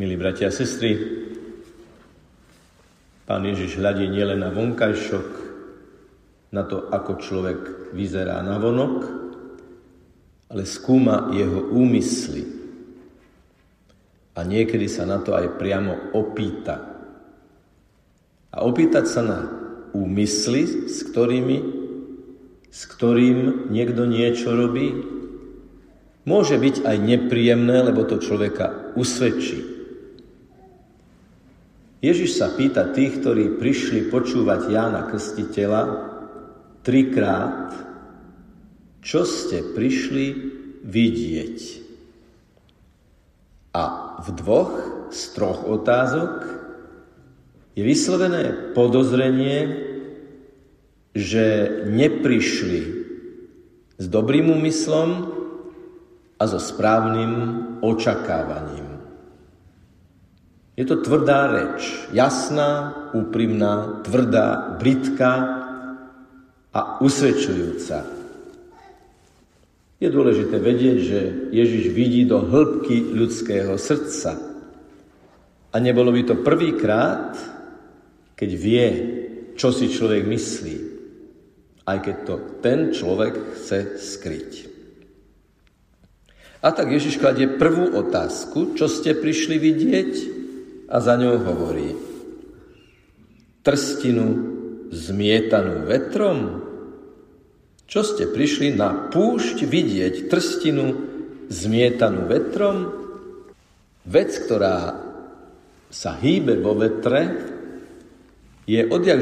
Milí bratia a sestry, Pán Ježiš hľadí nielen na vonkajšok, na to, ako človek vyzerá na vonok, ale skúma jeho úmysly. A niekedy sa na to aj priamo opýta. A opýtať sa na úmysly, s ktorými, s ktorým niekto niečo robí, môže byť aj nepríjemné, lebo to človeka usvedčí. Ježiš sa pýta tých, ktorí prišli počúvať Jána Krstiteľa trikrát, čo ste prišli vidieť. A v dvoch z troch otázok je vyslovené podozrenie, že neprišli s dobrým úmyslom a so správnym očakávaním. Je to tvrdá reč, jasná, úprimná, tvrdá, britská a usvedčujúca. Je dôležité vedieť, že Ježiš vidí do hĺbky ľudského srdca. A nebolo by to prvýkrát, keď vie, čo si človek myslí, aj keď to ten človek chce skryť. A tak Ježiš kladie prvú otázku, čo ste prišli vidieť, a za ňou hovorí Trstinu zmietanú vetrom? Čo ste prišli na púšť vidieť trstinu zmietanú vetrom? Vec, ktorá sa hýbe vo vetre, je odjak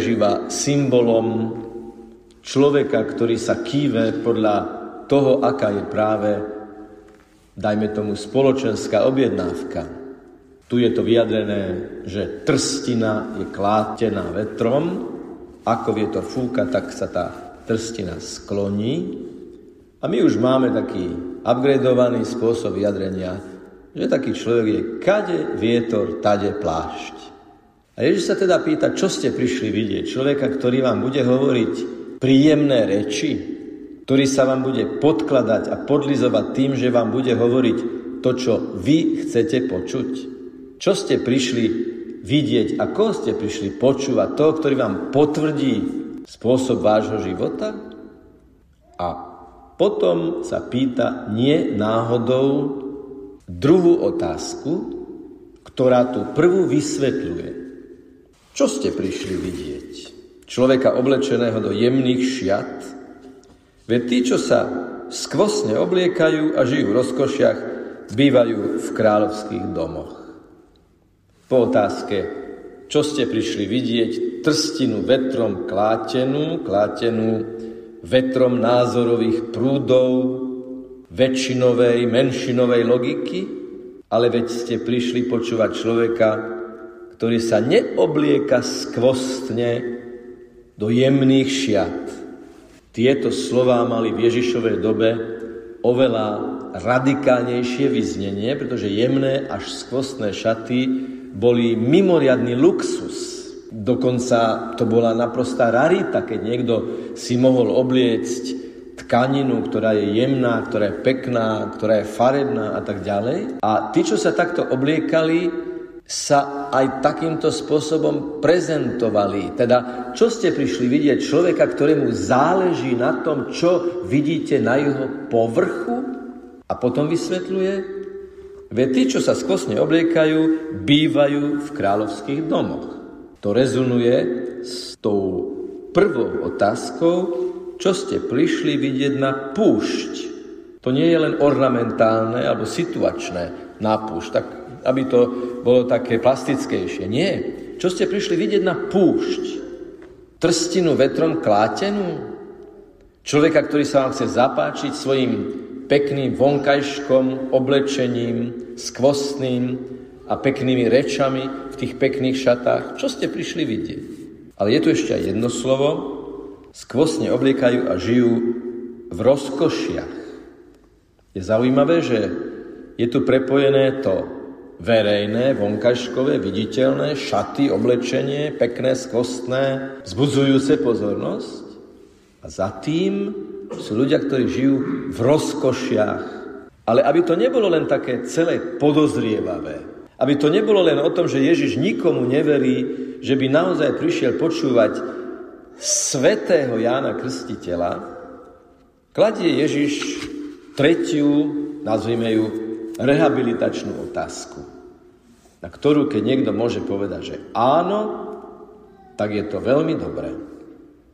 symbolom človeka, ktorý sa kýve podľa toho, aká je práve, dajme tomu, spoločenská objednávka. Tu je to vyjadrené, že trstina je klátená vetrom, ako vietor fúka, tak sa tá trstina skloní. A my už máme taký upgradeovaný spôsob vyjadrenia, že taký človek je kade vietor, tade plášť. A Ježiš sa teda pýta, čo ste prišli vidieť? Človeka, ktorý vám bude hovoriť príjemné reči, ktorý sa vám bude podkladať a podlizovať tým, že vám bude hovoriť to, čo vy chcete počuť. Čo ste prišli vidieť a koho ste prišli počúvať? Toho, ktorý vám potvrdí spôsob vášho života? A potom sa pýta nie náhodou druhú otázku, ktorá tú prvú vysvetľuje. Čo ste prišli vidieť? Človeka oblečeného do jemných šiat? Veď tí, čo sa skvosne obliekajú a žijú v rozkošiach, bývajú v kráľovských domoch. Po otázke, čo ste prišli vidieť, trstinu vetrom klátenú, klátenú vetrom názorových prúdov, väčšinovej, menšinovej logiky, ale veď ste prišli počúvať človeka, ktorý sa neoblieka skvostne do jemných šiat. Tieto slová mali v Ježišovej dobe oveľa radikálnejšie vyznenie, pretože jemné až skvostné šaty boli mimoriadný luxus. Dokonca to bola naprostá rarita, keď niekto si mohol obliecť tkaninu, ktorá je jemná, ktorá je pekná, ktorá je farebná a tak ďalej. A tí, čo sa takto obliekali, sa aj takýmto spôsobom prezentovali. Teda, čo ste prišli vidieť človeka, ktorému záleží na tom, čo vidíte na jeho povrchu? A potom vysvetľuje, Veď tí, čo sa skosne obliekajú, bývajú v kráľovských domoch. To rezonuje s tou prvou otázkou, čo ste prišli vidieť na púšť. To nie je len ornamentálne alebo situačné na púšť, tak aby to bolo také plastickejšie. Nie. Čo ste prišli vidieť na púšť? Trstinu vetrom klátenú? Človeka, ktorý sa vám chce zapáčiť svojim pekným vonkajškom, oblečením, skvostným a peknými rečami v tých pekných šatách. Čo ste prišli vidieť? Ale je tu ešte aj jedno slovo. Skvostne obliekajú a žijú v rozkošiach. Je zaujímavé, že je tu prepojené to verejné, vonkajškové, viditeľné, šaty, oblečenie, pekné, skvostné, vzbudzujúce pozornosť. A za tým sú ľudia, ktorí žijú v rozkošiach. Ale aby to nebolo len také celé podozrievavé, Aby to nebolo len o tom, že Ježiš nikomu neverí, že by naozaj prišiel počúvať svetého Jána Krstiteľa, kladie Ježiš tretiu, nazvime ju, rehabilitačnú otázku, na ktorú keď niekto môže povedať, že áno, tak je to veľmi dobré.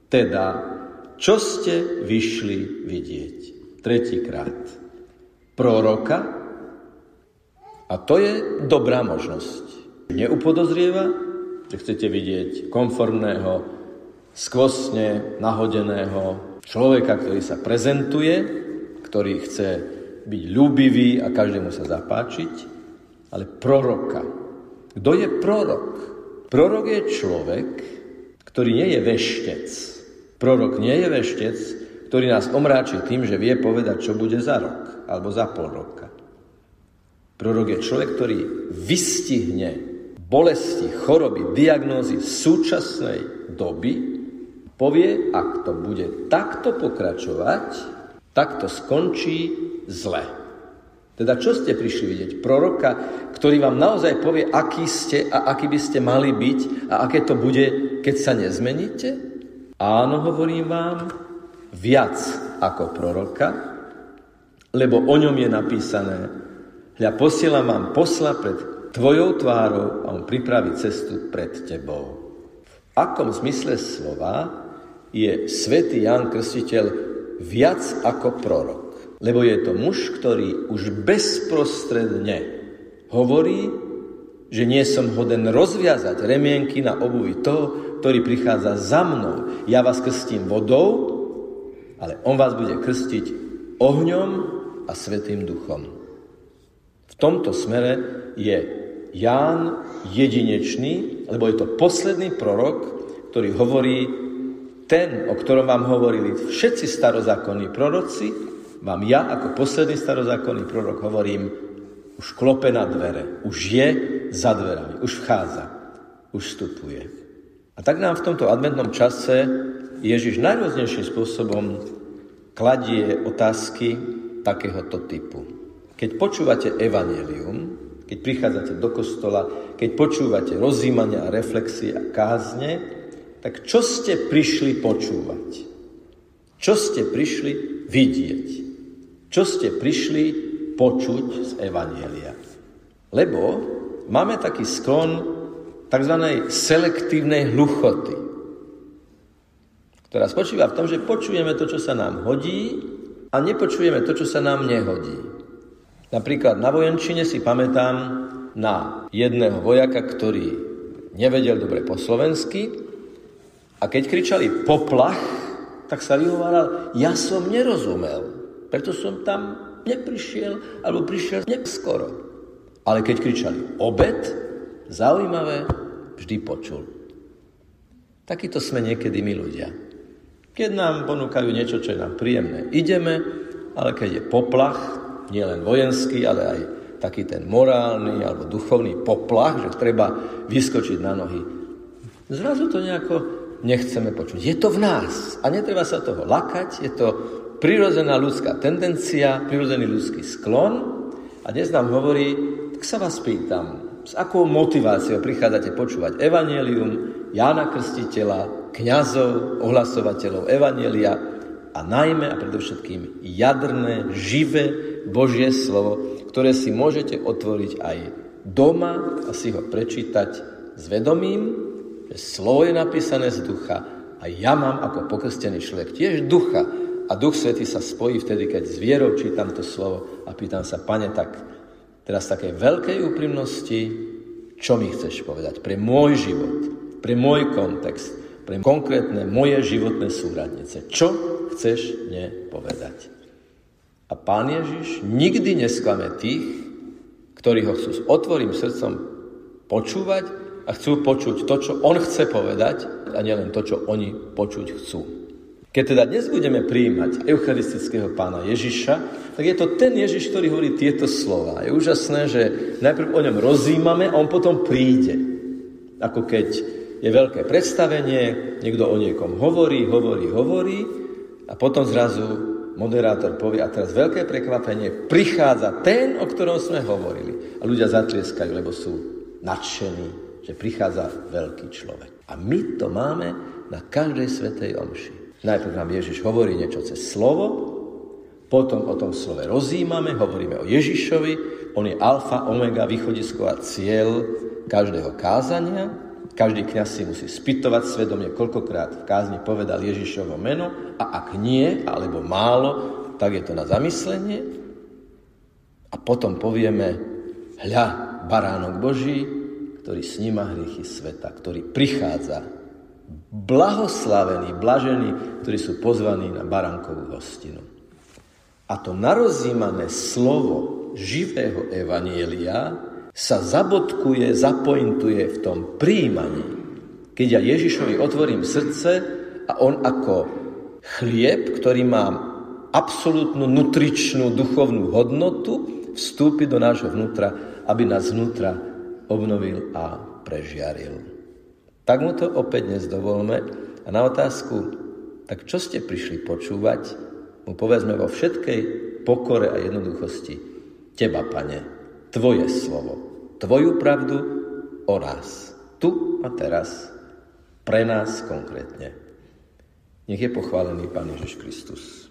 Teda, čo ste vyšli vidieť? Tretíkrát. Proroka, a to je dobrá možnosť. Neupodozrieva, že chcete vidieť konformného, skvostne nahodeného človeka, ktorý sa prezentuje, ktorý chce byť ľúbivý a každému sa zapáčiť, ale proroka. Kto je prorok? Prorok je človek, ktorý nie je veštec. Prorok nie je veštec, ktorý nás omráči tým, že vie povedať, čo bude za rok alebo za pol roka. Prorok je človek, ktorý vystihne bolesti, choroby, diagnózy súčasnej doby, povie, ak to bude takto pokračovať, tak to skončí zle. Teda čo ste prišli vidieť? Proroka, ktorý vám naozaj povie, aký ste a aký by ste mali byť a aké to bude, keď sa nezmeníte? Áno, hovorím vám, viac ako proroka, lebo o ňom je napísané, Hľa posielam vám posla pred tvojou tvárou a on pripraví cestu pred tebou. V akom zmysle slova je svätý Jan Krstiteľ viac ako prorok? Lebo je to muž, ktorý už bezprostredne hovorí, že nie som hoden rozviazať remienky na obuvi toho, ktorý prichádza za mnou. Ja vás krstím vodou, ale on vás bude krstiť ohňom a svetým duchom. V tomto smere je Ján jedinečný, lebo je to posledný prorok, ktorý hovorí, ten, o ktorom vám hovorili všetci starozákonní proroci, vám ja ako posledný starozákonný prorok hovorím, už klope na dvere, už je za dverami, už vchádza, už vstupuje. A tak nám v tomto adventnom čase Ježiš najrôznejším spôsobom kladie otázky takéhoto typu. Keď počúvate evanelium, keď prichádzate do kostola, keď počúvate rozímania a reflexie a kázne, tak čo ste prišli počúvať? Čo ste prišli vidieť? Čo ste prišli počuť z Evanielia? Lebo máme taký sklon tzv. selektívnej hluchoty, ktorá spočíva v tom, že počujeme to, čo sa nám hodí a nepočujeme to, čo sa nám nehodí. Napríklad na vojenčine si pamätám na jedného vojaka, ktorý nevedel dobre po slovensky a keď kričali poplach, tak sa vyhováral, ja som nerozumel, preto som tam neprišiel, alebo prišiel neskoro. Ale keď kričali obed, zaujímavé, vždy počul. Takýto sme niekedy my ľudia. Keď nám ponúkajú niečo, čo je nám príjemné, ideme, ale keď je poplach, nielen vojenský, ale aj taký ten morálny alebo duchovný poplach, že treba vyskočiť na nohy. Zrazu to nejako nechceme počuť. Je to v nás a netreba sa toho lakať, je to prirodzená ľudská tendencia, prirodzený ľudský sklon a dnes nám hovorí, tak sa vás pýtam, s akou motiváciou prichádzate počúvať evanelium, Jána Krstiteľa, kňazov, ohlasovateľov evanelia a najmä a predovšetkým jadrné, živé, Božie slovo, ktoré si môžete otvoriť aj doma a si ho prečítať s vedomím, že slovo je napísané z ducha a ja mám ako pokrstený človek tiež ducha. A duch svetý sa spojí vtedy, keď s vierou čítam to slovo a pýtam sa, pane, tak teraz takej veľkej úprimnosti, čo mi chceš povedať pre môj život, pre môj kontext, pre konkrétne moje životné súradnice. Čo chceš mne povedať? A pán Ježiš nikdy nesklame tých, ktorí ho chcú s otvorým srdcom počúvať a chcú počuť to, čo on chce povedať a nielen to, čo oni počuť chcú. Keď teda dnes budeme prijímať eucharistického pána Ježiša, tak je to ten Ježiš, ktorý hovorí tieto slova. Je úžasné, že najprv o ňom rozímame a on potom príde. Ako keď je veľké predstavenie, niekto o niekom hovorí, hovorí, hovorí a potom zrazu moderátor povie, a teraz veľké prekvapenie, prichádza ten, o ktorom sme hovorili. A ľudia zatlieskajú, lebo sú nadšení, že prichádza veľký človek. A my to máme na každej svetej omši. Najprv nám Ježiš hovorí niečo cez slovo, potom o tom slove rozímame, hovoríme o Ježišovi, on je alfa, omega, východisko a cieľ každého kázania. Každý kňaz si musí spytovať svedomie, koľkokrát v kázni povedal Ježišovo meno a ak nie, alebo málo, tak je to na zamyslenie. A potom povieme, hľa, baránok Boží, ktorý sníma hriechy sveta, ktorý prichádza. Blahoslavení, blažení, ktorí sú pozvaní na baránkovú hostinu. A to narozímané slovo živého evanielia sa zabodkuje, zapointuje v tom príjmaní. Keď ja Ježišovi otvorím srdce a on ako chlieb, ktorý má absolútnu nutričnú duchovnú hodnotu, vstúpi do nášho vnútra, aby nás vnútra obnovil a prežiaril. Tak mu to opäť dnes dovolme a na otázku, tak čo ste prišli počúvať, mu povedzme vo všetkej pokore a jednoduchosti, teba, pane, tvoje slovo, tvoju pravdu o nás, tu a teraz, pre nás konkrétne. Nech je pochválený Pán Ježiš Kristus.